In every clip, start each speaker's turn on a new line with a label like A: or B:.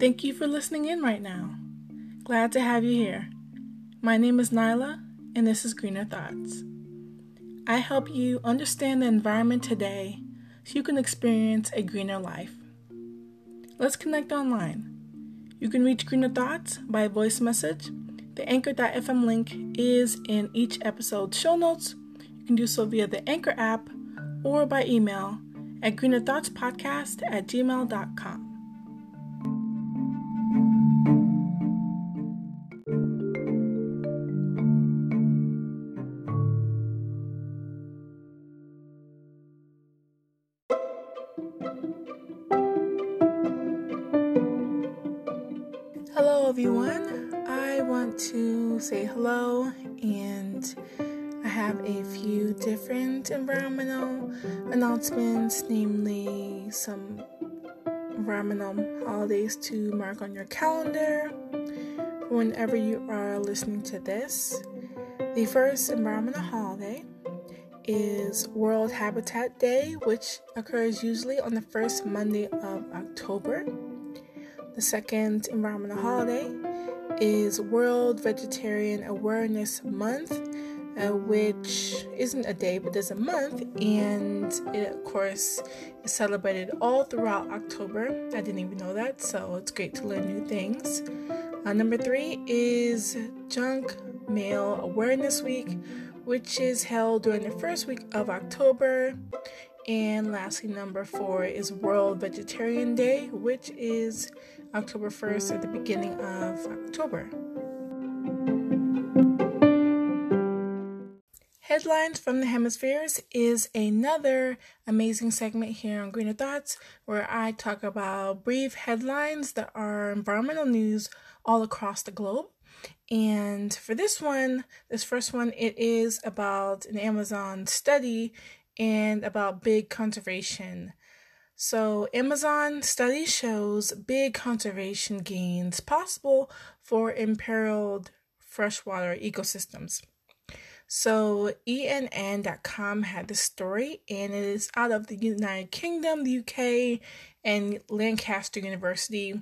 A: Thank you for listening in right now. Glad to have you here. My name is Nyla, and this is Greener Thoughts. I help you understand the environment today so you can experience a greener life. Let's connect online. You can reach Greener Thoughts by voice message. The anchor.fm link is in each episode's show notes. You can do so via the Anchor app or by email at greenerthoughtspodcast at gmail.com. Hello, everyone. I want to say hello, different environmental announcements, namely some environmental holidays to mark on your calendar whenever you are listening to this. The first environmental holiday is World Habitat Day, which occurs usually on the first Monday of October. The second environmental holiday is World Vegetarian Awareness Month, uh, which isn't a day but is a month, and it, of course, is celebrated all throughout October. I didn't even know that, so it's great to learn new things. Uh, number three is Junk Mail Awareness Week, which is held during the first week of October. And lastly, number four is World Vegetarian Day, which is October 1st at the beginning of October. Headlines from the Hemispheres is another amazing segment here on Greener Thoughts where I talk about brief headlines that are environmental news all across the globe. And for this one, this first one, it is about an Amazon study and about big conservation. So, Amazon study shows big conservation gains possible for imperiled freshwater ecosystems. So, ENN.com had this story, and it is out of the United Kingdom, the UK, and Lancaster University.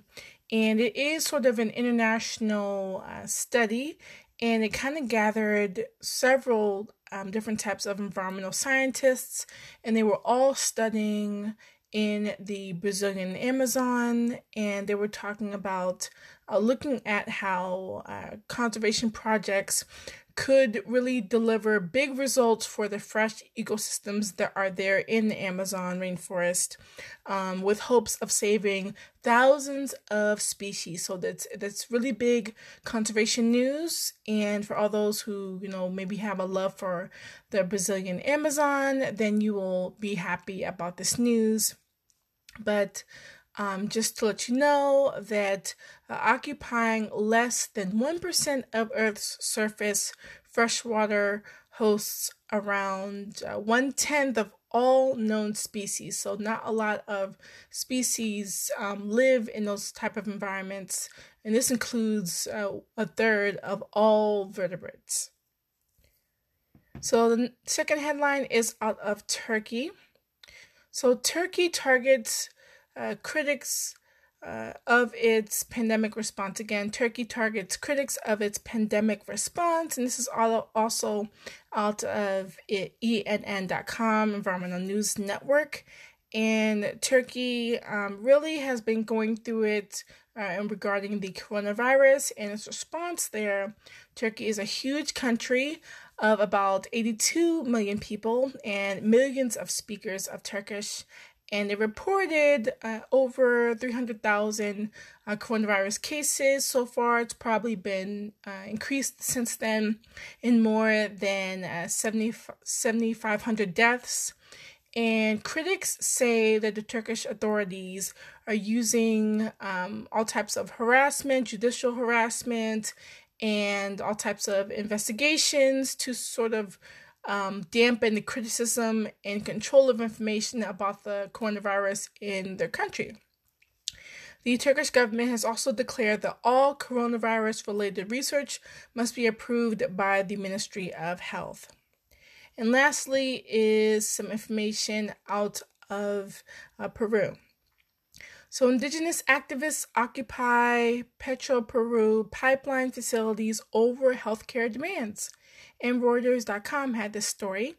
A: And it is sort of an international uh, study, and it kind of gathered several um, different types of environmental scientists, and they were all studying in the Brazilian Amazon, and they were talking about uh, looking at how uh, conservation projects could really deliver big results for the fresh ecosystems that are there in the Amazon rainforest, um, with hopes of saving thousands of species. So that's that's really big conservation news. And for all those who you know maybe have a love for the Brazilian Amazon, then you will be happy about this news. But um, just to let you know that uh, occupying less than 1% of Earth's surface, freshwater hosts around uh, one tenth of all known species. So not a lot of species um, live in those type of environments, and this includes uh, a third of all vertebrates. So the second headline is out of Turkey. So Turkey targets uh, critics uh, of its pandemic response. Again, Turkey targets critics of its pandemic response, and this is all also out of ENN.com, Environmental News Network. And Turkey um, really has been going through it uh, regarding the coronavirus and its response there. Turkey is a huge country of about 82 million people and millions of speakers of Turkish and it reported uh, over 300,000 uh, coronavirus cases. So far, it's probably been uh, increased since then in more than uh, 70, 7,500 deaths. And critics say that the Turkish authorities are using um, all types of harassment, judicial harassment, and all types of investigations to sort of um, dampen the criticism and control of information about the coronavirus in their country. The Turkish government has also declared that all coronavirus related research must be approved by the Ministry of Health. And lastly, is some information out of uh, Peru. So, indigenous activists occupy Petro Peru pipeline facilities over healthcare demands. And Reuters.com had this story.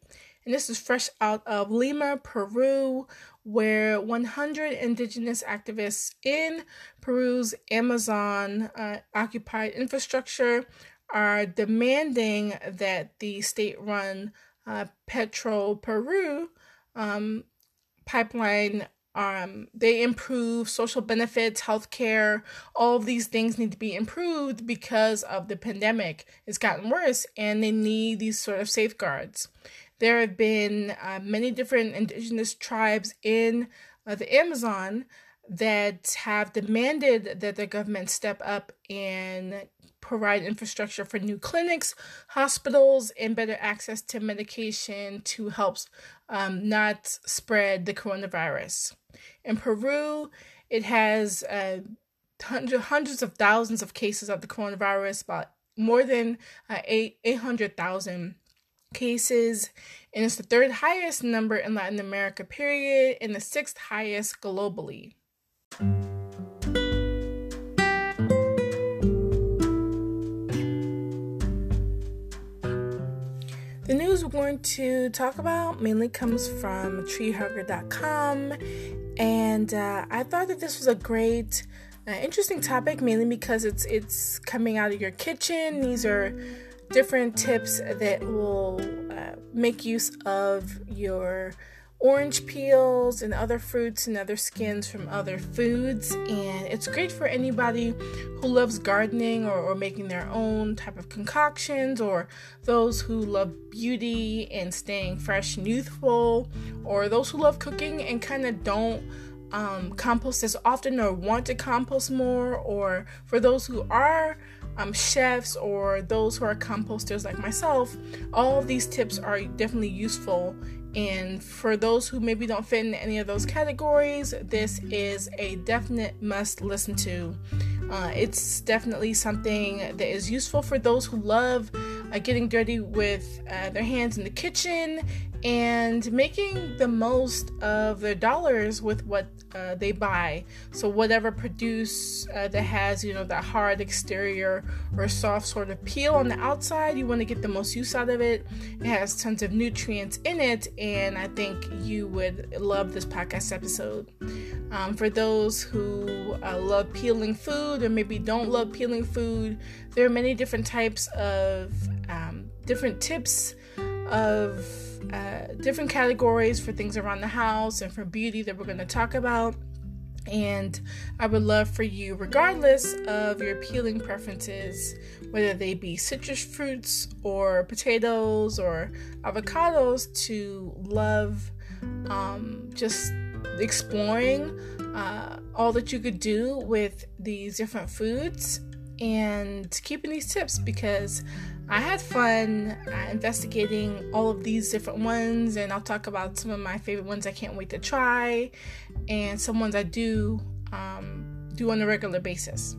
A: And this is fresh out of Lima, Peru, where 100 indigenous activists in Peru's Amazon uh, occupied infrastructure are demanding that the state run uh, Petro Peru um, pipeline um, they improve social benefits, healthcare, all of these things need to be improved because of the pandemic. It's gotten worse and they need these sort of safeguards. There have been uh, many different indigenous tribes in uh, the Amazon that have demanded that the government step up and provide infrastructure for new clinics, hospitals, and better access to medication to help um, not spread the coronavirus. In Peru, it has uh, hundreds of thousands of cases of the coronavirus, about more than uh, 800,000 cases, and it's the third highest number in Latin America, period, and the sixth highest globally. The news we're going to talk about mainly comes from treehugger.com, and uh, I thought that this was a great, uh, interesting topic, mainly because it's it's coming out of your kitchen. These are different tips that will uh, make use of your orange peels and other fruits and other skins from other foods. And it's great for anybody who loves gardening or, or making their own type of concoctions, or those who love beauty and staying fresh and youthful, or those who love cooking and kind of don't. Um, compost as often or want to compost more, or for those who are um, chefs or those who are composters like myself, all of these tips are definitely useful and for those who maybe don't fit in any of those categories, this is a definite must listen to. Uh, it's definitely something that is useful for those who love uh, getting dirty with uh, their hands in the kitchen and making the most of their dollars with what uh, they buy. So whatever produce uh, that has you know that hard exterior or soft sort of peel on the outside, you want to get the most use out of it. It has tons of nutrients in it, and I think you would love this podcast episode. Um, for those who uh, love peeling food or maybe don't love peeling food, there are many different types of um, different tips of uh, different categories for things around the house and for beauty that we're going to talk about. And I would love for you, regardless of your peeling preferences, whether they be citrus fruits or potatoes or avocados, to love um, just exploring uh, all that you could do with these different foods and keeping these tips because I had fun uh, investigating all of these different ones, and I'll talk about some of my favorite ones I can't wait to try, and some ones I do um, do on a regular basis.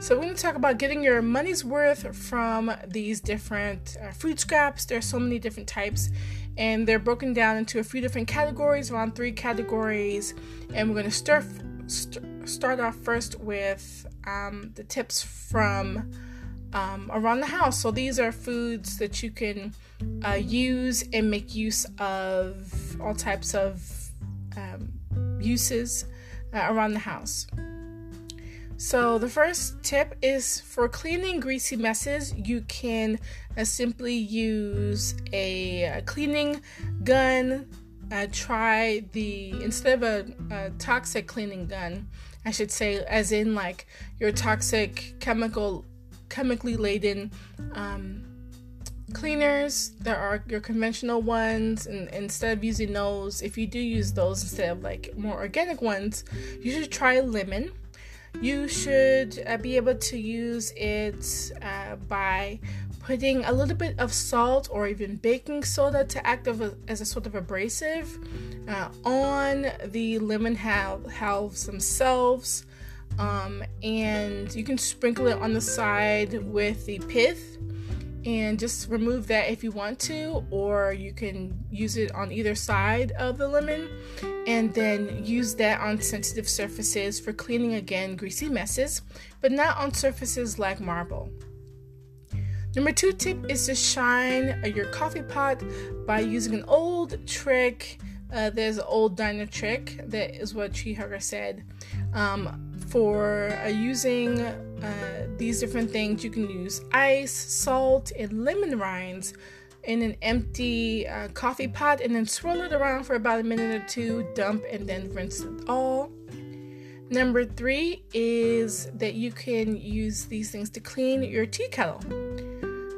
A: So, we're going to talk about getting your money's worth from these different uh, food scraps. There are so many different types, and they're broken down into a few different categories, around three categories. And we're going to stir. st- start off first with um, the tips from um, around the house. So these are foods that you can uh, use and make use of all types of um, uses uh, around the house. So the first tip is for cleaning greasy messes. You can uh, simply use a, a cleaning gun. Uh, try the instead of a, a toxic cleaning gun, I should say, as in like your toxic chemical chemically laden um, cleaners. There are your conventional ones, and instead of using those, if you do use those instead of like more organic ones, you should try lemon. You should uh, be able to use it uh, by putting a little bit of salt or even baking soda to act as a sort of abrasive uh, on the lemon halves themselves. Um, and you can sprinkle it on the side with the pith and just remove that if you want to, or you can use it on either side of the lemon and then use that on sensitive surfaces for cleaning again greasy messes, but not on surfaces like marble. Number two tip is to shine your coffee pot by using an old trick. Uh, there's an old diner trick that is what Hugger said. Um, for uh, using uh, these different things, you can use ice, salt, and lemon rinds in an empty uh, coffee pot and then swirl it around for about a minute or two, dump, and then rinse it all. Number three is that you can use these things to clean your tea kettle.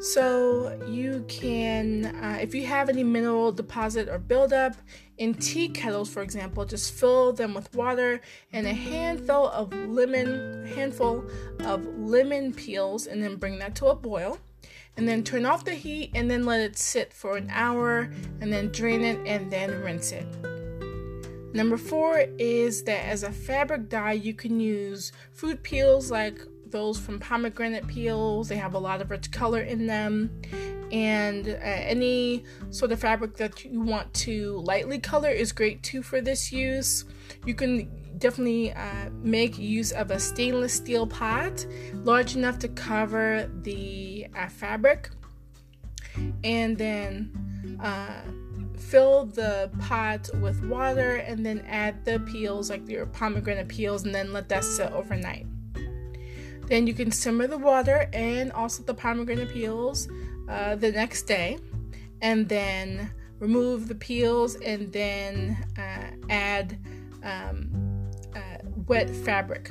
A: So you can, uh, if you have any mineral deposit or buildup in tea kettles, for example, just fill them with water and a handful of lemon, handful of lemon peels, and then bring that to a boil. And then turn off the heat and then let it sit for an hour, and then drain it and then rinse it. Number four is that as a fabric dye, you can use fruit peels like those from pomegranate peels. They have a lot of rich color in them. And uh, any sort of fabric that you want to lightly color is great too for this use. You can definitely uh, make use of a stainless steel pot large enough to cover the uh, fabric. And then uh, fill the pot with water and then add the peels, like your pomegranate peels, and then let that sit overnight. Then you can simmer the water and also the pomegranate peels uh, the next day, and then remove the peels and then uh, add um, uh, wet fabric.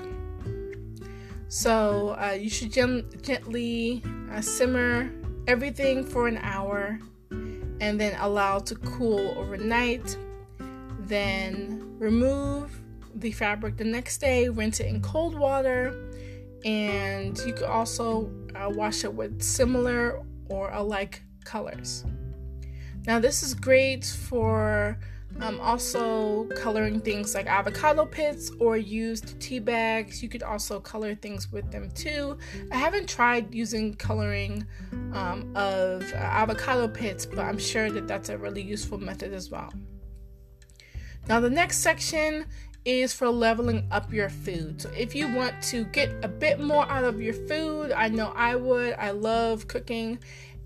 A: So uh, you should gently uh, simmer everything for an hour and then allow to cool overnight. Then remove the fabric the next day, rinse it in cold water and you could also uh, wash it with similar or alike colors. Now, this is great for um, also coloring things like avocado pits or used tea bags. You could also color things with them too. I haven't tried using coloring um, of uh, avocado pits, but I'm sure that that's a really useful method as well. Now, the next section is for leveling up your food. So if you want to get a bit more out of your food, I know I would. I love cooking.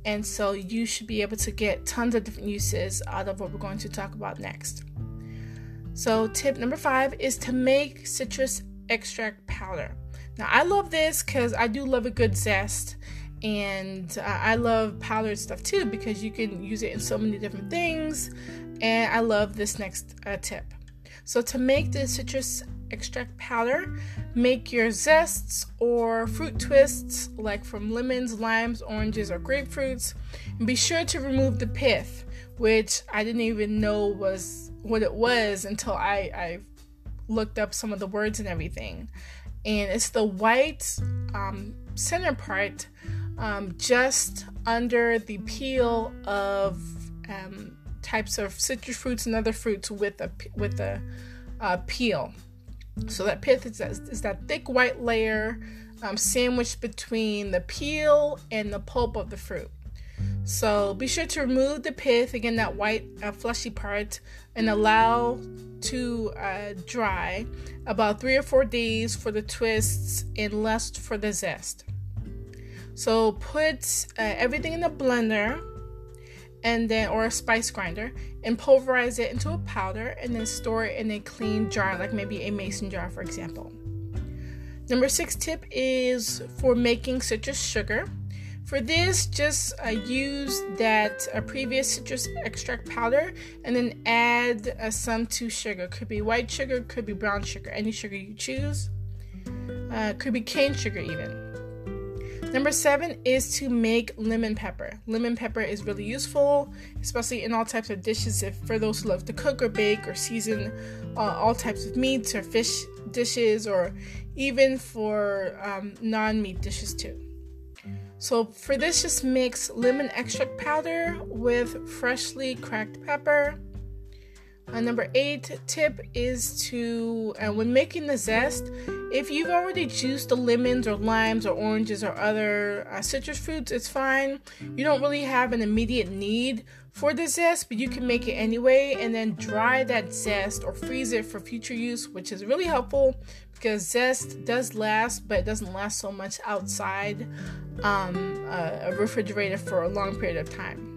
A: And so you should be able to get tons of different uses out of what we're going to talk about next. So, tip number five is to make citrus extract powder. Now, I love this because I do love a good zest, and uh, I love powdered stuff too because you can use it in so many different things. And I love this next uh, tip. So to make the citrus extract powder, make your zests or fruit twists like from lemons, limes, oranges, or grapefruits. And be sure to remove the pith, which I didn't even know was what it was until I, I looked up some of the words and everything. And it's the white um, center part um, just under the peel of um, types of citrus fruits and other fruits with a with a peel. So that pith is that, is that thick white layer um, sandwiched between the peel and the pulp of the fruit. So be sure to remove the pith, again, that white uh, fleshy part, and allow to uh, dry about three or four days for the twists and less for the zest. So put uh, everything in a blender and then or a spice grinder and pulverize it into a powder and then store it in a clean jar like maybe a mason jar for example. Number six tip is for making citrus sugar. For this just uh, use that uh, previous citrus extract powder and then add uh, some to sugar. Could be white sugar could be brown sugar any sugar you choose. Uh, could be cane sugar even Number seven is to make lemon pepper. Lemon pepper is really useful, especially in all types of dishes. If for those who love to cook or bake or season uh, all types of meats or fish dishes, or even for um, non-meat dishes too. So for this, just mix lemon extract powder with freshly cracked pepper, Uh, number eight tip is to, uh, when making the zest, if you've already juiced the lemons or limes or oranges or other uh, citrus fruits, it's fine. You don't really have an immediate need for the zest, but you can make it anyway and then dry that zest or freeze it for future use, which is really helpful because zest does last, but it doesn't last so much outside um, a refrigerator for a long period of time.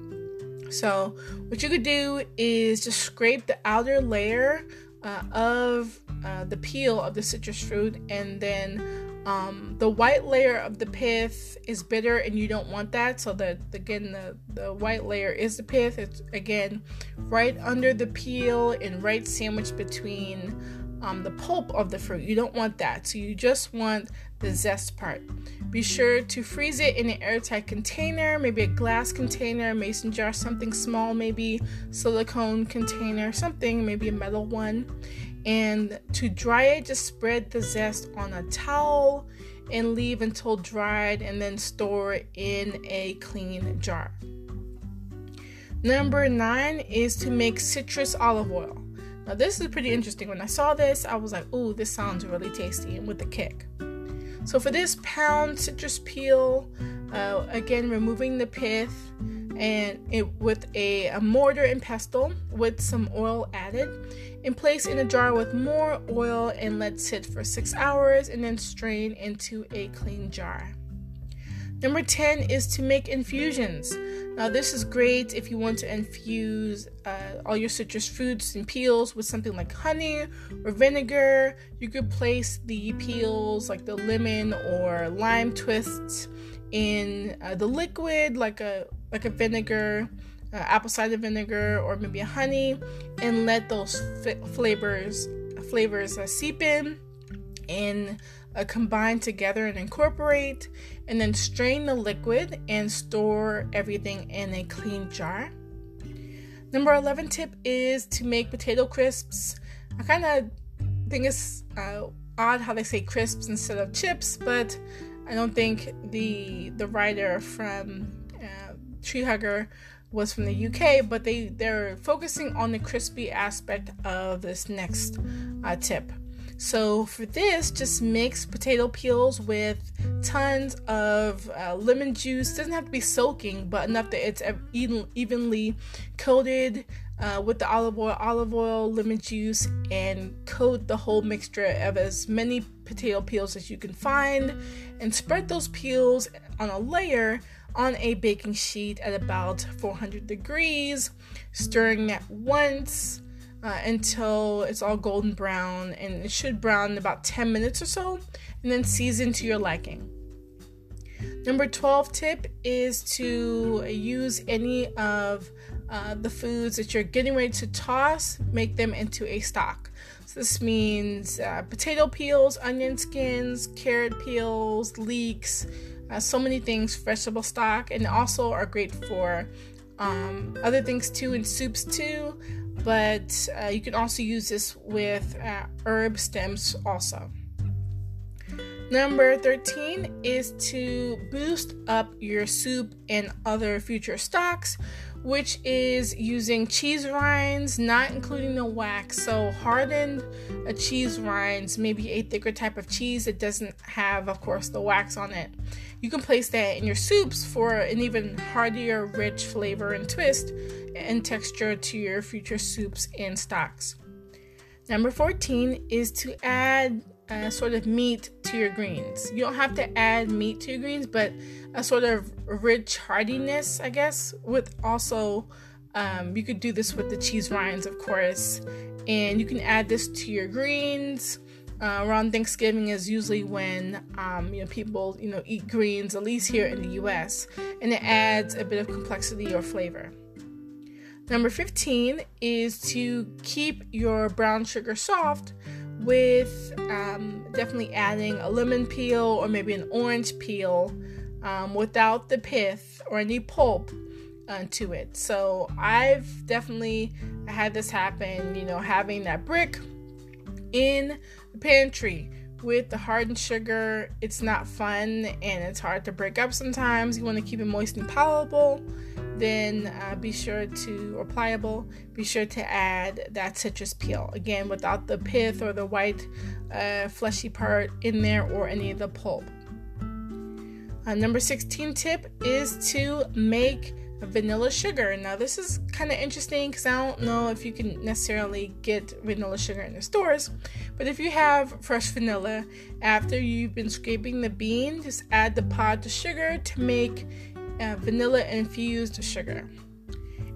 A: So, what you could do is just scrape the outer layer uh, of uh, the peel of the citrus fruit, and then um, the white layer of the pith is bitter, and you don't want that. So that again, the the white layer is the pith. It's again right under the peel and right sandwiched between um, the pulp of the fruit. You don't want that. So you just want the zest part. Be sure to freeze it in an airtight container, maybe a glass container, mason jar, something small, maybe silicone container, something, maybe a metal one. And to dry it, just spread the zest on a towel and leave until dried and then store in a clean jar. Number nine is to make citrus olive oil. Now, this is pretty interesting. When I saw this, I was like, ooh, this sounds really tasty and with a kick. So, for this pound citrus peel, uh, again, removing the pith and it with a, a mortar and pestle with some oil added and place in a jar with more oil and let sit for six hours and then strain into a clean jar. Number 10 is to make infusions. Now, this is great if you want to infuse uh, all your citrus fruits and peels with something like honey or vinegar. You could place the peels, like the lemon or lime twists, in uh, the liquid, like a like a vinegar, uh, apple cider vinegar, or maybe a honey, and let those f- flavors flavors uh, seep in and uh, combine together and incorporate, and then strain the liquid and store everything in a clean jar. Number 11 tip is to make potato crisps. I kind of think it's uh, odd how they say crisps instead of chips, but I don't think the the writer from uh, Tree Hugger was from the UK, but they they're focusing on the crispy aspect of this next uh, tip. So for this, just mix potato peels with tons of uh, lemon juice. Doesn't have to be soaking, but enough that it's even, evenly coated uh, with the olive oil, olive oil, lemon juice, and coat the whole mixture of as many potato peels as you can find, and spread those peels on a layer on a baking sheet at about 400 degrees, stirring that once uh, until it's all golden brown and it should brown in about 10 minutes or so and then season to your liking. Number 12 tip is to use any of uh, the foods that you're getting ready to toss, make them into a stock. So this means uh, potato peels, onion skins, carrot peels, leeks, uh, so many things, vegetable stock, and also are great for um, other things too, in soups too but uh, you can also use this with uh, herb stems also. Number 13 is to boost up your soup and other future stocks, which is using cheese rinds, not including the wax. So, hardened uh, cheese rinds, maybe a thicker type of cheese that doesn't have, of course, the wax on it. You can place that in your soups for an even heartier, rich flavor and twist and texture to your future soups and stocks. Number 14 is to add a sort of meat to your greens. You don't have to add meat to your greens, but a sort of rich heartiness, I guess, with also um, you could do this with the cheese rinds, of course, and you can add this to your greens. Uh, around Thanksgiving is usually when um, you know people you know eat greens, at least here in the U.S., and it adds a bit of complexity or flavor. Number 15 is to keep your brown sugar soft with um, definitely adding a lemon peel or maybe an orange peel um, without the pith or any pulp uh, to it. So I've definitely had this happen, you know, having that brick in the pantry with the hardened sugar, it's not fun and it's hard to break up sometimes. You want to keep it moist and palatable. Then uh, be sure to, or pliable, be sure to add that citrus peel. Again, without the pith or the white uh, fleshy part in there or any of the pulp. Uh, number 16 tip is to make vanilla sugar. Now, this is kind of interesting because I don't know if you can necessarily get vanilla sugar in the stores, but if you have fresh vanilla, after you've been scraping the bean, just add the pod to sugar to make uh, vanilla infused sugar.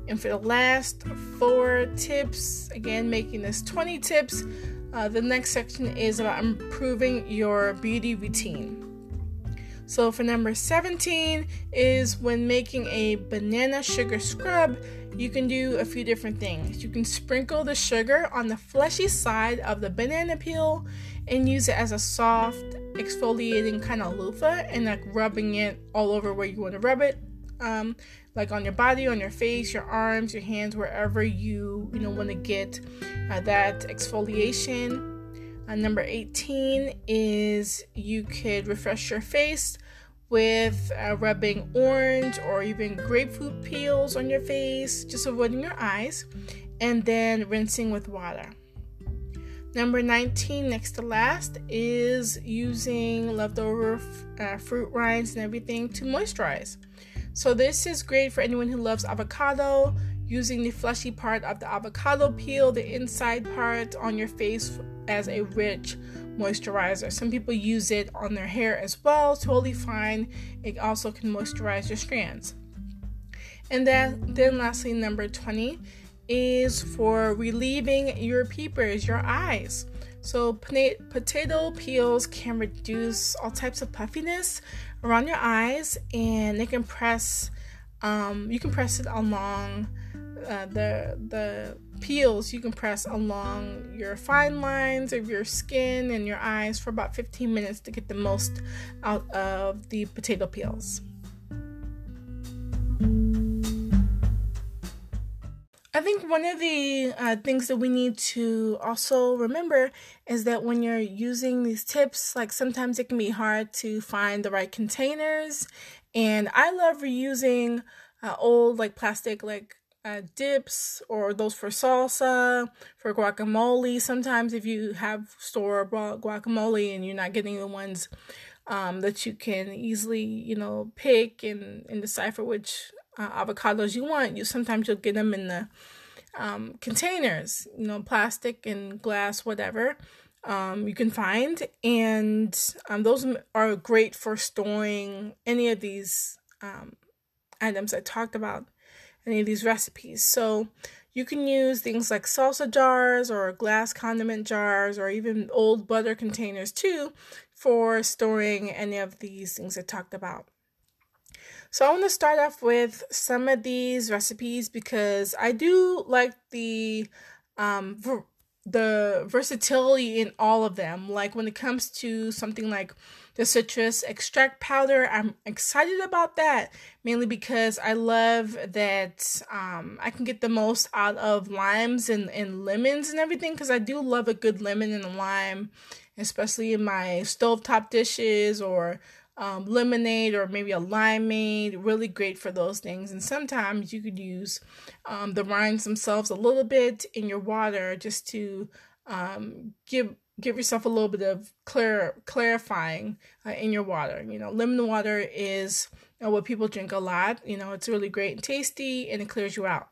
A: And for the last four tips, again, making this 20 tips, uh, the next section is about improving your beauty routine. So for number 17 is when making a banana sugar scrub, you can do a few different things. You can sprinkle the sugar on the fleshy side of the banana peel and use it as a soft exfoliating kind of loofah and like rubbing it all over where you want to rub it. Um, like on your body, on your face, your arms, your hands, wherever you you know want to get uh, that exfoliation. Uh, number 18 is you could refresh your face with uh, rubbing orange or even grapefruit peels on your face, just avoiding your eyes, and then rinsing with water. Number 19, next to last, is using leftover f- uh, fruit rinds and everything to moisturize. So, this is great for anyone who loves avocado, using the fleshy part of the avocado peel, the inside part on your face as a rich moisturizer. Some people use it on their hair as well, totally fine. It also can moisturize your strands. And then, then lastly, number 20 is for relieving your peepers, your eyes. So, potato peels can reduce all types of puffiness around your eyes, and they can press. Um, you can press it along uh, the the peels you can press along your fine lines of your skin and your eyes for about 15 minutes to get the most out of the potato peels. I think one of the uh, things that we need to also remember is that when you're using these tips, like sometimes it can be hard to find the right containers. And I love reusing uh, old, like plastic, like uh, dips or those for salsa, for guacamole. Sometimes, if you have store bought guacamole and you're not getting the ones um, that you can easily, you know, pick and, and decipher which uh, avocados you want, you sometimes you'll get them in the um, containers, you know, plastic and glass, whatever. Um, you can find, and um, those are great for storing any of these um, items I talked about any of these recipes. So you can use things like salsa jars or glass condiment jars or even old butter containers too for storing any of these things I talked about. So I want to start off with some of these recipes because I do like the um ver- the versatility in all of them. Like when it comes to something like the citrus extract powder. I'm excited about that mainly because I love that um, I can get the most out of limes and, and lemons and everything because I do love a good lemon and a lime, especially in my stovetop dishes or um, lemonade or maybe a limeade. Really great for those things. And sometimes you could use um, the rinds themselves a little bit in your water just to um, give give yourself a little bit of clear clarifying uh, in your water. You know, lemon water is you know, what people drink a lot. You know, it's really great and tasty, and it clears you out.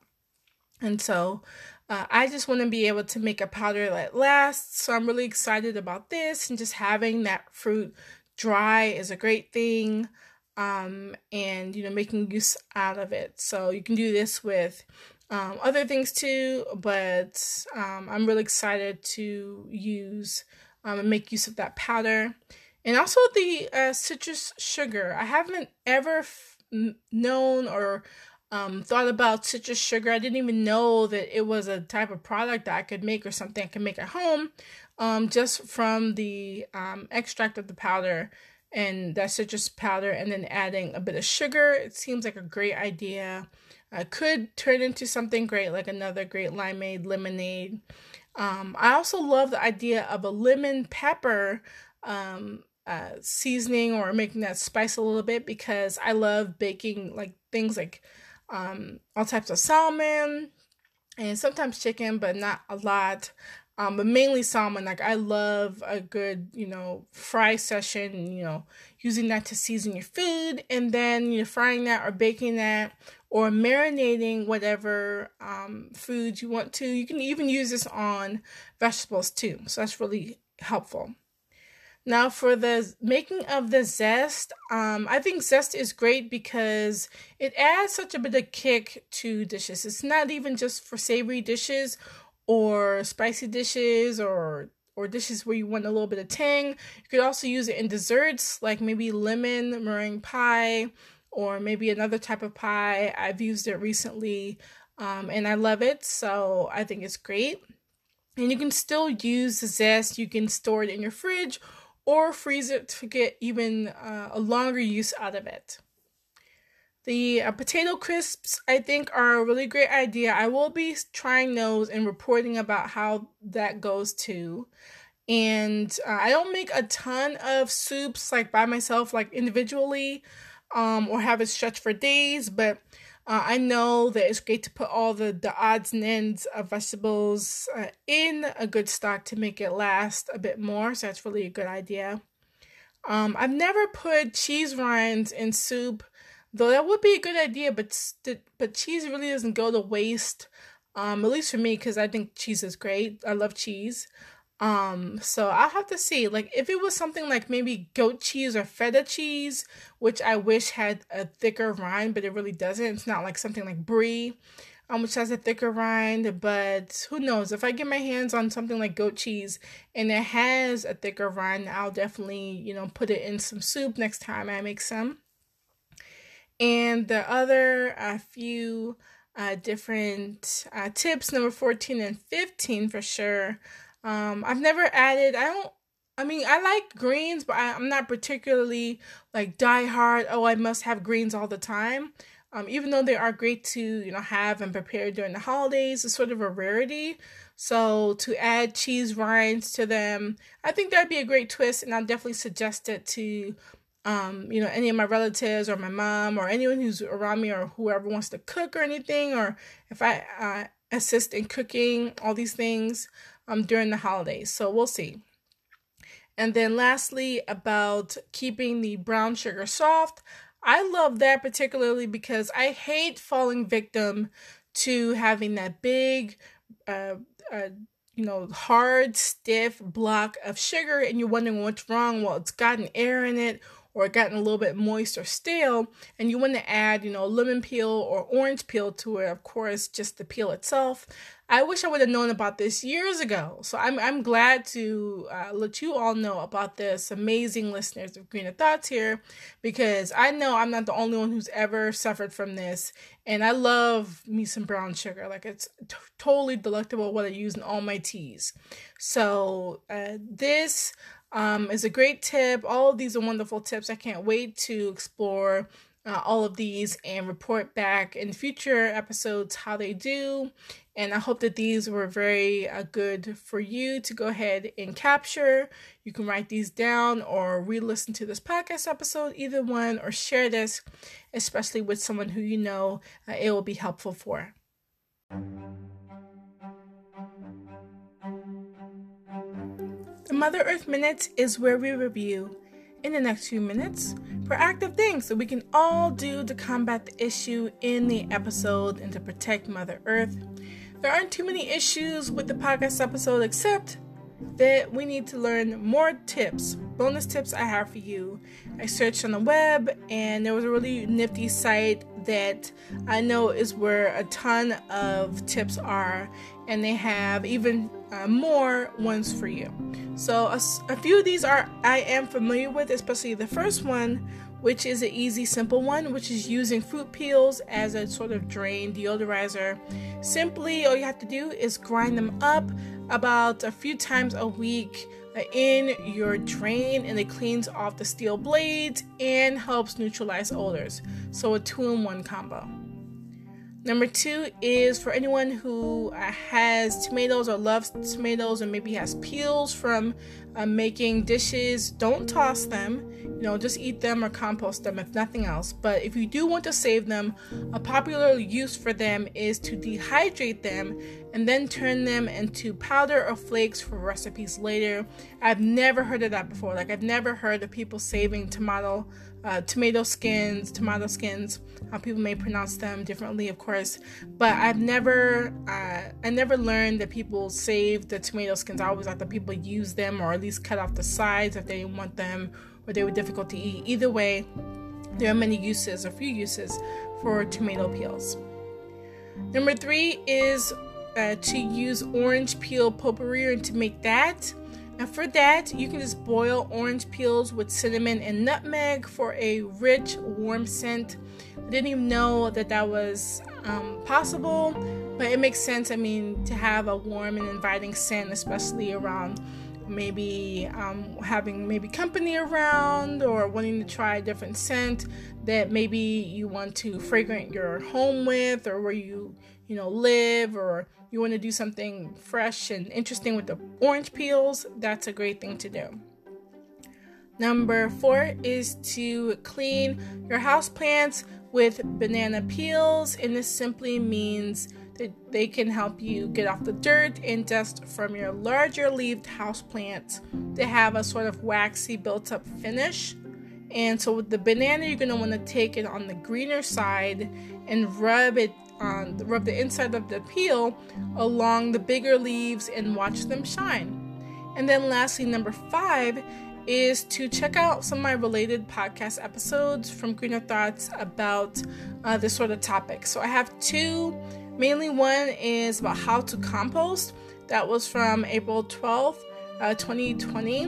A: And so, uh, I just want to be able to make a powder that lasts. So I'm really excited about this, and just having that fruit dry is a great thing. Um, and you know, making use out of it. So you can do this with um, other things too, but um, I'm really excited to use um, and make use of that powder. And also the uh, citrus sugar. I haven't ever f- known or um, thought about citrus sugar. I didn't even know that it was a type of product that I could make or something I can make at home um, just from the um, extract of the powder and that citrus powder and then adding a bit of sugar. It seems like a great idea uh, could turn into something great, like another great limeade, lemonade. Um, I also love the idea of a lemon pepper um, uh, seasoning or making that spice a little bit because I love baking like things like um, all types of salmon and sometimes chicken, but not a lot. Um, but mainly salmon. Like I love a good, you know, fry session. You know, using that to season your food, and then you know, frying that or baking that or marinating whatever um, foods you want to. You can even use this on vegetables too. So that's really helpful. Now for the making of the zest, um, I think zest is great because it adds such a bit of kick to dishes. It's not even just for savory dishes or spicy dishes or or dishes where you want a little bit of tang. You could also use it in desserts like maybe lemon meringue pie or maybe another type of pie. I've used it recently um, and I love it, so I think it's great. And you can still use the zest. You can store it in your fridge or freeze it to get even uh, a longer use out of it. The uh, potato crisps, I think, are a really great idea. I will be trying those and reporting about how that goes too. And uh, I don't make a ton of soups like by myself, like individually, um, or have it stretch for days, but uh, I know that it's great to put all the, the odds and ends of vegetables uh, in a good stock to make it last a bit more. So that's really a good idea. Um, I've never put cheese rinds in soup, though that would be a good idea. But st- but cheese really doesn't go to waste. Um, at least for me, because I think cheese is great. I love cheese. Um, so I'll have to see. Like if it was something like maybe goat cheese or feta cheese, which I wish had a thicker rind, but it really doesn't. It's not like something like brie, um, which has a thicker rind, but who knows? If I get my hands on something like goat cheese and it has a thicker rind, I'll definitely, you know, put it in some soup next time I make some. And the other uh, few uh, different uh, tips, number 14 and 15 for sure um, I've never added. I don't. I mean, I like greens, but I, am not particularly like die hard. Oh, I must have greens all the time. Um, even though they are great to you know have and prepare during the holidays, it's sort of a rarity. So to add cheese rinds to them, I think that'd be a great twist, and I'll definitely suggest it to um, you know, any of my relatives or my mom or anyone who's around me or whoever wants to cook or anything, or if I uh, assist in cooking all these things um, during the holidays. So we'll see. And then lastly, about keeping the brown sugar soft. I love that particularly because I hate falling victim to having that big, uh, uh, you know, hard, stiff block of sugar, and you're wondering what's wrong. Well, it's got an air in it, or gotten a little bit moist or stale, and you want to add, you know, lemon peel or orange peel to it, of course, just the peel itself. I wish I would have known about this years ago. So I'm I'm glad to uh, let you all know about this amazing listeners of Greener Thoughts here, because I know I'm not the only one who's ever suffered from this, and I love me some brown sugar. Like it's t- totally delectable what I use in all my teas. So uh, this um, is a great tip. All of these are wonderful tips. I can't wait to explore uh, all of these and report back in future episodes how they do. And I hope that these were very uh, good for you to go ahead and capture. You can write these down or re listen to this podcast episode, either one, or share this, especially with someone who you know uh, it will be helpful for. Mother Earth Minutes is where we review, in the next few minutes, proactive things that we can all do to combat the issue in the episode and to protect Mother Earth. There aren't too many issues with the podcast episode except that we need to learn more tips, bonus tips I have for you. I searched on the web and there was a really nifty site that I know is where a ton of tips are, and they have even uh, more ones for you. So a, a few of these are I am familiar with, especially the first one, which is an easy, simple one, which is using fruit peels as a sort of drain deodorizer. Simply, all you have to do is grind them up about a few times a week uh, in your drain and it cleans off the steel blades and helps neutralize odors. So, a two in one combo. Number two is for anyone who uh, has tomatoes or loves tomatoes or maybe has peels from uh, making dishes, don't toss them. You know, just eat them or compost them if nothing else. But if you do want to save them, a popular use for them is to dehydrate them and then turn them into powder or flakes for recipes later. I've never heard of that before. Like, I've never heard of people saving tomato uh, tomato skins, tomato skins. How people may pronounce them differently, of course. But I've never, uh, I never learned that people save the tomato skins. I always thought that people use them or at least cut off the sides if they didn't want them or they were difficult to eat. Either way, there are many uses, a few uses for tomato peels. Number three is uh, to use orange peel potpourri and to make that. And for that, you can just boil orange peels with cinnamon and nutmeg for a rich, warm scent. I didn't even know that that was um, possible, but it makes sense. I mean, to have a warm and inviting scent, especially around maybe um, having maybe company around or wanting to try a different scent that maybe you want to fragrant your home with or where you you know live or you want to do something fresh and interesting with the orange peels, that's a great thing to do. Number four is to clean your house plants with banana peels, and this simply means that they can help you get off the dirt and dust from your larger leaved house plants that have a sort of waxy built up finish. And so with the banana, you're going to want to take it on the greener side and rub it rub the inside of the peel along the bigger leaves and watch them shine. And then lastly, number five is to check out some of my related podcast episodes from Greener Thoughts about uh, this sort of topic. So I have two. Mainly, one is about how to compost. That was from April 12th, uh, 2020,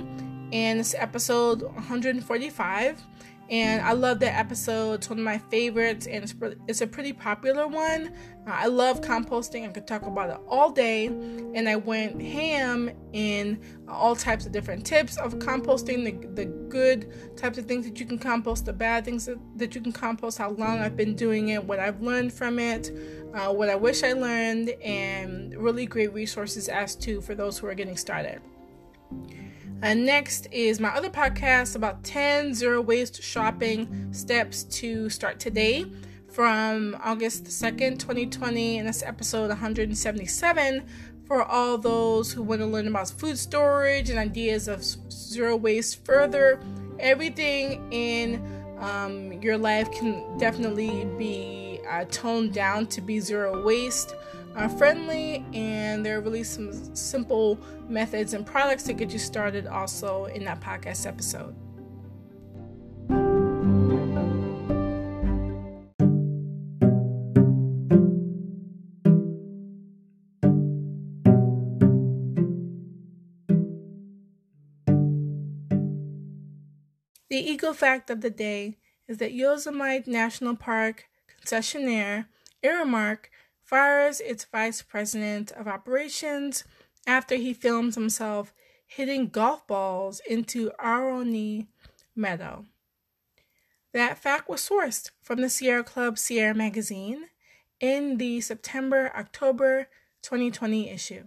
A: and it's episode 145 and I love that episode. It's one of my favorites, and it's, it's a pretty popular one. Uh, I love composting. I could talk about it all day, and I went ham in all types of different tips of composting the, the good types of things that you can compost, the bad things that, that you can compost, how long I've been doing it, what I've learned from it, uh, what I wish I learned, and really great resources as to for those who are getting started. And next is my other podcast about 10 zero waste shopping steps to start today from August 2nd, 2020. And that's episode 177 for all those who want to learn about food storage and ideas of zero waste further. Everything in um, your life can definitely be uh, toned down to be zero waste uh, friendly, and there are really some simple methods and products to get you started also in that podcast episode. The eco fact of the day is that Yosemite National Park concessionaire Aramark fires its vice president of operations after he films himself hitting golf balls into Ahwahnee Meadow. That fact was sourced from the Sierra Club Sierra magazine in the September October 2020 issue.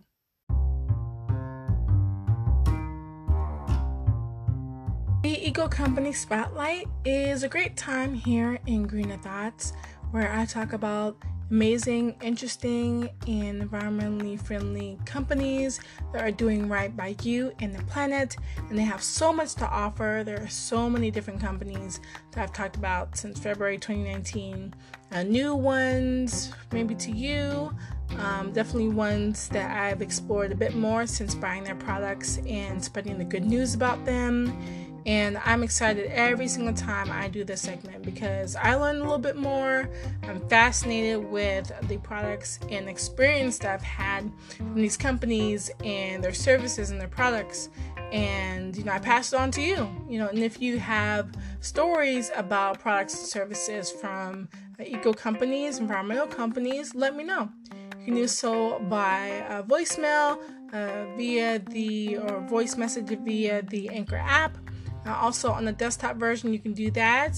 A: The Eco Company Spotlight is a great time here in Greener Thoughts where I talk about amazing, interesting, and environmentally friendly companies that are doing right by you and the planet. And they have so much to offer. There are so many different companies that I've talked about since February 2019. Uh, new ones, maybe to you. Um, definitely ones that I've explored a bit more since buying their products and spreading the good news about them and I'm excited every single time I do this segment because I learn a little bit more. I'm fascinated with the products and experience that I've had from these companies and their services and their products. And you know, I pass it on to you. You know, and if you have stories about products and services from uh, eco companies, environmental companies, let me know. You can do so by uh, voicemail, uh, via the or voice message via the Anchor app uh, also, on the desktop version, you can do that,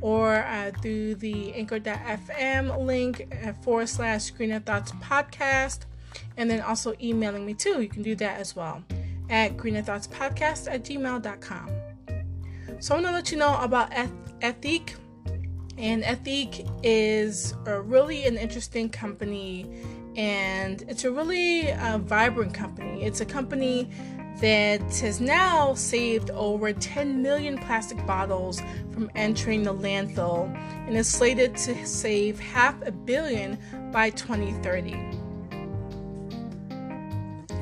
A: or uh, through the anchor.fm link uh, forward slash Greener Thoughts podcast. And then also emailing me too. You can do that as well at greener thoughts podcast at gmail.com. So I want to let you know about Ethique. And Ethique is a really an interesting company and it's a really uh, vibrant company. It's a company that has now saved over 10 million plastic bottles from entering the landfill and is slated to save half a billion by 2030.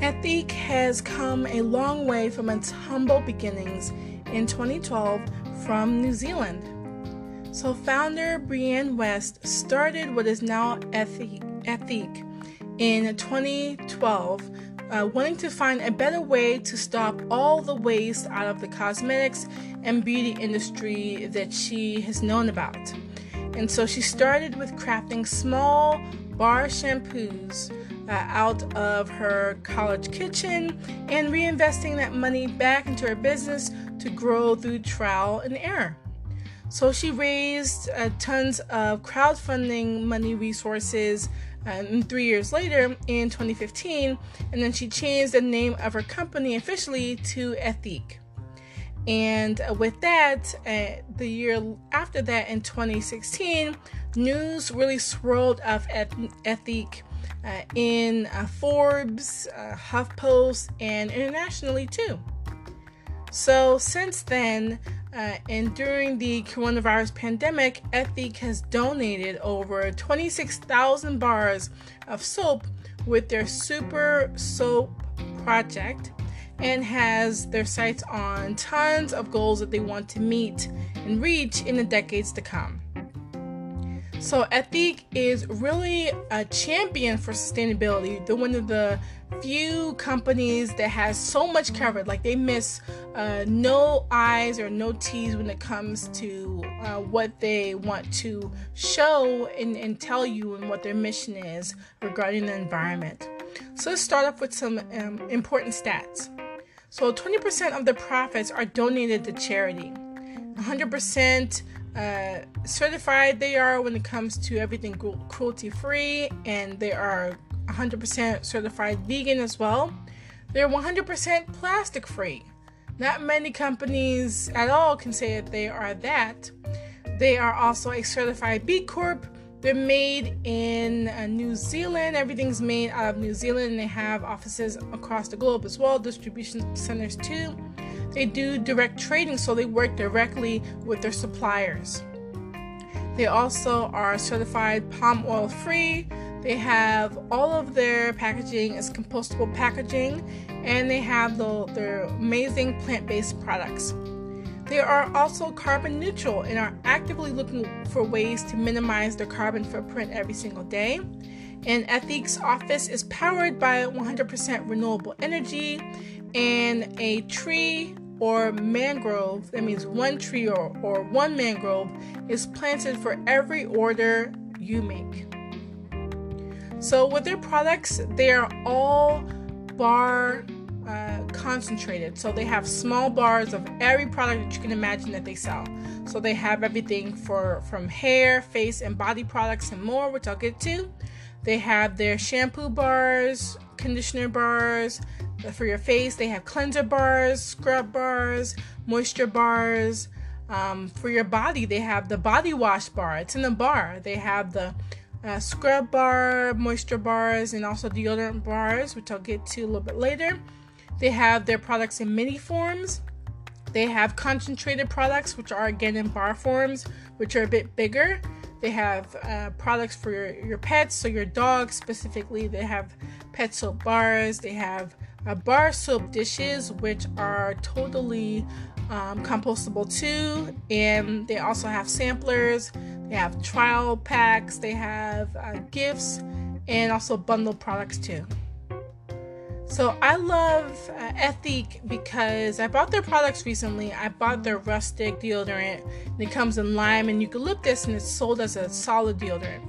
A: Ethique has come a long way from its humble beginnings in 2012 from New Zealand. So, founder Brianne West started what is now Ethique in 2012, uh, wanting to find a better way to stop all the waste out of the cosmetics and beauty industry that she has known about. And so she started with crafting small bar shampoos uh, out of her college kitchen and reinvesting that money back into her business to grow through trial and error. So she raised uh, tons of crowdfunding money resources and three years later in 2015 and then she changed the name of her company officially to ethique. And with that uh, the year after that in 2016 news really swirled of ethique uh, in uh, forbes uh, huffpost and internationally too. So since then uh, and during the coronavirus pandemic, Ethique has donated over 26,000 bars of soap with their Super Soap project and has their sights on tons of goals that they want to meet and reach in the decades to come. So, Ethique is really a champion for sustainability. They're one of the few companies that has so much covered. Like they miss uh, no I's or no T's when it comes to uh, what they want to show and, and tell you and what their mission is regarding the environment. So let's start off with some um, important stats. So 20% of the profits are donated to charity. 100% uh, certified they are when it comes to everything cruelty free, and they are 100% certified vegan as well. They're 100% plastic free. Not many companies at all can say that they are that. They are also a certified B Corp. They're made in uh, New Zealand. Everything's made out of New Zealand, and they have offices across the globe as well, distribution centers too. They do direct trading, so they work directly with their suppliers. They also are certified palm oil free. They have all of their packaging is compostable packaging, and they have the, their amazing plant based products. They are also carbon neutral and are actively looking for ways to minimize their carbon footprint every single day. And Ethique's office is powered by 100% renewable energy and a tree or mangrove, that means one tree or, or one mangrove, is planted for every order you make. So with their products, they are all bar uh, concentrated. So they have small bars of every product that you can imagine that they sell. So they have everything for from hair, face, and body products and more, which I'll get to. They have their shampoo bars, conditioner bars for your face. They have cleanser bars, scrub bars, moisture bars. Um, for your body, they have the body wash bar. It's in the bar. They have the uh, scrub bar, moisture bars, and also deodorant bars, which I'll get to a little bit later. They have their products in mini forms. They have concentrated products, which are again in bar forms, which are a bit bigger. They have uh, products for your, your pets, so your dog specifically. They have pet soap bars. They have bar soap dishes, which are totally um, compostable too. And they also have samplers they have trial packs, they have uh, gifts, and also bundle products too. So I love uh, Ethique because I bought their products recently. I bought their rustic deodorant. It comes in lime and eucalyptus, and it's sold as a solid deodorant.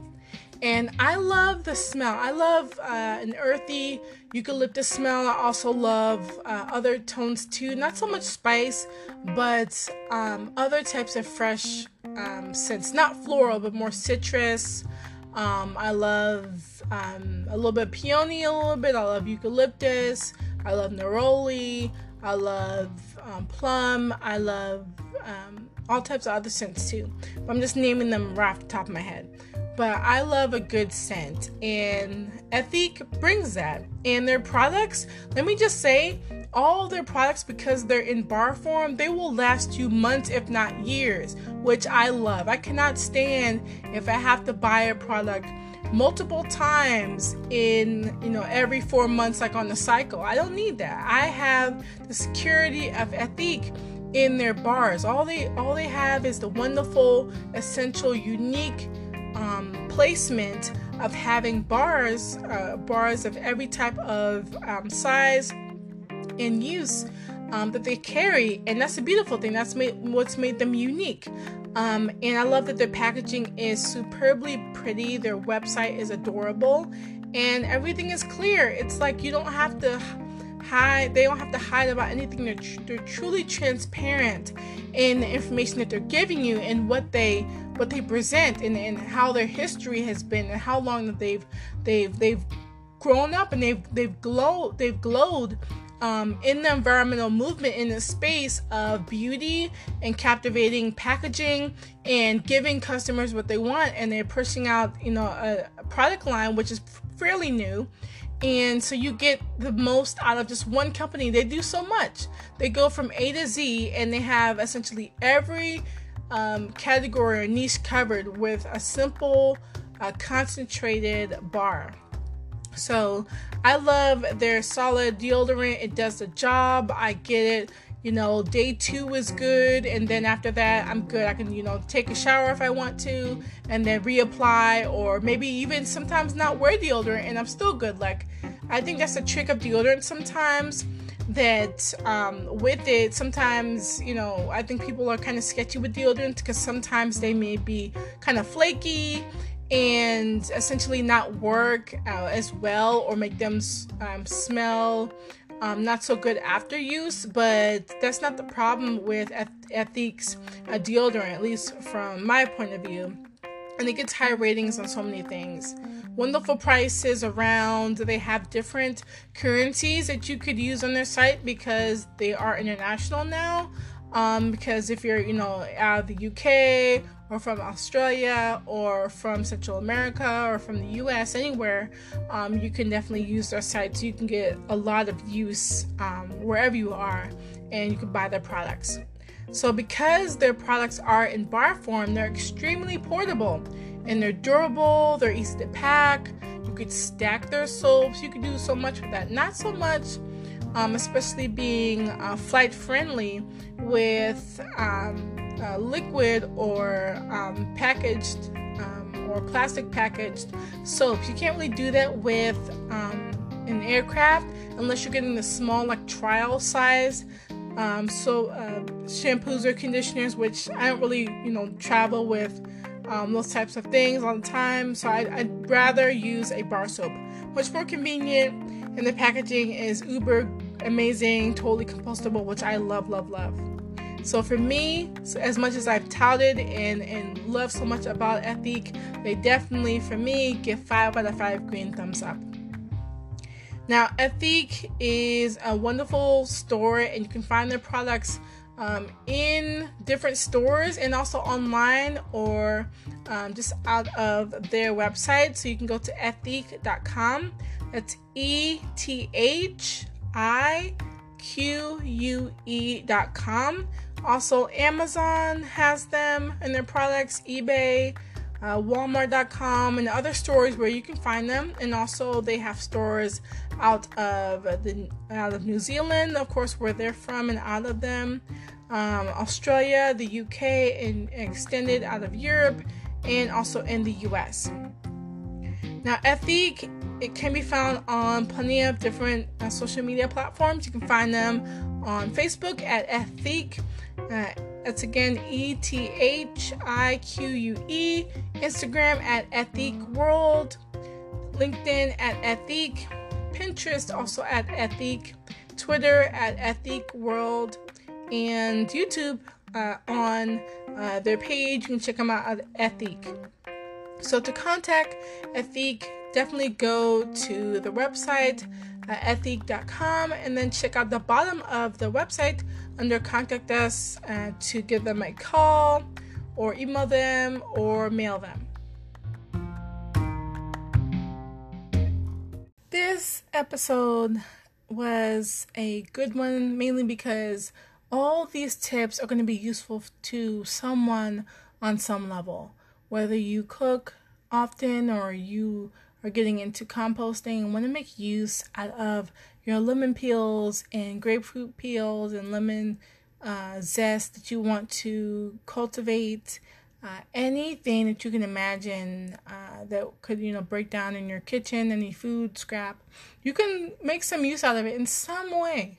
A: And I love the smell. I love uh, an earthy eucalyptus smell. I also love uh, other tones too. Not so much spice, but um, other types of fresh um, scents. Not floral, but more citrus. Um, I love um, a little bit peony, a little bit. I love eucalyptus. I love neroli. I love um, plum. I love um, all types of other scents too. But I'm just naming them right off the top of my head. But I love a good scent, and Ethique brings that. And their products, let me just say, all their products, because they're in bar form, they will last you months, if not years, which I love. I cannot stand if I have to buy a product multiple times in you know every four months like on the cycle i don't need that i have the security of ethique in their bars all they all they have is the wonderful essential unique um, placement of having bars uh, bars of every type of um, size and use um, that they carry, and that's a beautiful thing. That's made what's made them unique. Um, and I love that their packaging is superbly pretty. Their website is adorable, and everything is clear. It's like you don't have to hide. They don't have to hide about anything. They're, tr- they're truly transparent in the information that they're giving you and what they what they present and, and how their history has been and how long that they've they've they've grown up and they've they've glowed they've glowed um, in the environmental movement in the space of beauty and captivating packaging and giving customers what they want. And they're pushing out you know a, a product line which is fairly new. And so you get the most out of just one company. They do so much. They go from a to z and they have essentially every um, category or niche covered with a simple uh, concentrated bar so I love their solid deodorant. It does the job. I get it. You know, day two is good, and then after that, I'm good. I can, you know, take a shower if I want to, and then reapply, or maybe even sometimes not wear deodorant, and I'm still good. Like, I think that's a trick of deodorant sometimes that um, with it, sometimes, you know, I think people are kind of sketchy with deodorant because sometimes they may be kind of flaky and essentially not work uh, as well or make them um, smell um, not so good after use, but that's not the problem with Ethique's uh, deodorant, at least from my point of view. And it gets high ratings on so many things. Wonderful prices around. They have different currencies that you could use on their site because they are international now. Um, because if you're, you know, out of the UK or from Australia or from Central America or from the US, anywhere, um, you can definitely use their site so you can get a lot of use um, wherever you are and you can buy their products. So, because their products are in bar form, they're extremely portable and they're durable, they're easy to pack. You could stack their soaps, you could do so much with that. Not so much um, especially being uh, flight friendly with um, uh, liquid or um, packaged um, or plastic packaged soaps. You can't really do that with um, an aircraft unless you're getting the small, like trial size. Um, so uh, shampoos or conditioners, which I don't really, you know, travel with um, those types of things all the time. So I'd, I'd rather use a bar soap, much more convenient, and the packaging is uber amazing, totally compostable, which I love, love, love. So for me, as much as I've touted and, and love so much about Ethique, they definitely, for me, give 5 out of 5 green thumbs up. Now, Ethique is a wonderful store, and you can find their products um, in different stores and also online or um, just out of their website. So you can go to ethique.com. That's E T H I Q U E.com. Also, Amazon has them and their products, eBay, uh, Walmart.com, and other stores where you can find them. And also, they have stores out of the out of New Zealand, of course, where they're from, and out of them, um, Australia, the UK, and extended out of Europe, and also in the US. Now, Ethique it can be found on plenty of different uh, social media platforms. You can find them on Facebook at Ethique. That's again E T H I Q U E. Instagram at Ethique World. LinkedIn at Ethique. Pinterest also at Ethique, Twitter at Ethique World, and YouTube uh, on uh, their page. You can check them out at Ethique. So to contact Ethique, definitely go to the website uh, ethique.com and then check out the bottom of the website under contact us uh, to give them a call or email them or mail them. This episode was a good one mainly because all these tips are going to be useful to someone on some level. Whether you cook often or you are getting into composting and want to make use out of your lemon peels and grapefruit peels and lemon uh, zest that you want to cultivate, uh, anything that you can imagine uh, that could you know break down in your kitchen, any food scrap, you can make some use out of it in some way,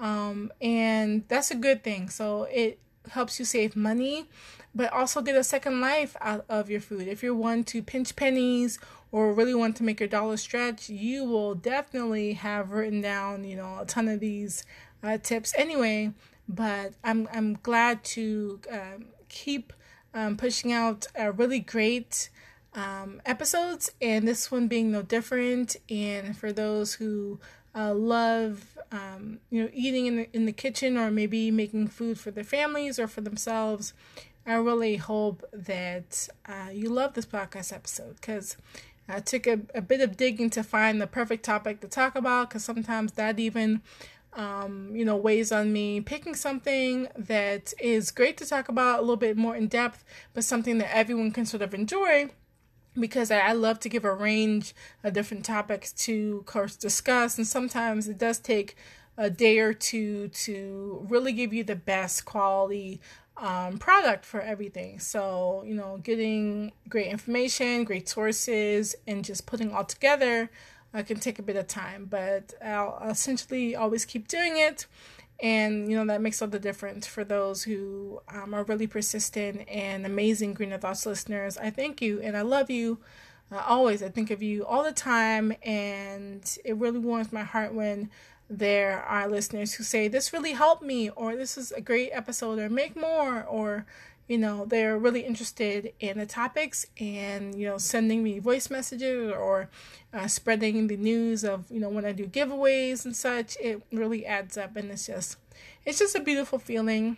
A: um, and that's a good thing. So it helps you save money, but also get a second life out of your food. If you're one to pinch pennies or really want to make your dollar stretch, you will definitely have written down, you know, a ton of these uh, tips anyway. But I'm I'm glad to um, keep um, pushing out uh, really great um, episodes, and this one being no different. And for those who uh, love, um, you know, eating in the, in the kitchen or maybe making food for their families or for themselves, I really hope that uh, you love this podcast episode because I took a, a bit of digging to find the perfect topic to talk about because sometimes that even um, you know, weighs on me. Picking something that is great to talk about a little bit more in depth, but something that everyone can sort of enjoy because I love to give a range of different topics to course discuss, and sometimes it does take a day or two to really give you the best quality um, product for everything. So, you know, getting great information, great sources, and just putting all together uh, can take a bit of time, but I'll essentially always keep doing it. And, you know, that makes all the difference for those who um, are really persistent and amazing Greener Thoughts listeners. I thank you and I love you. Uh, always, I think of you all the time, and it really warms my heart when there are listeners who say, This really helped me, or this is a great episode, or make more, or you know they're really interested in the topics and you know sending me voice messages or uh, spreading the news of you know when i do giveaways and such. It really adds up and it's just it's just a beautiful feeling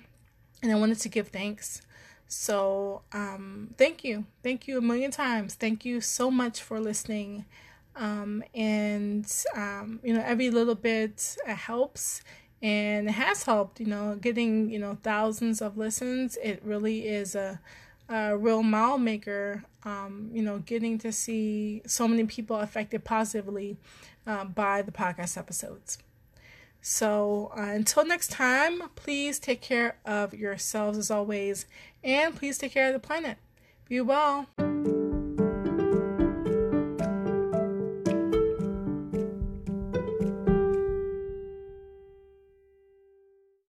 A: and i wanted to give thanks. So um thank you. Thank you a million times. Thank you so much for listening um and um you know every little bit uh, helps and it has helped you know getting you know thousands of listens. It really is a, a real mile maker um, you know getting to see so many people affected positively uh, by the podcast episodes. So uh, until next time please take care of yourselves as always and please take care of the planet. Be well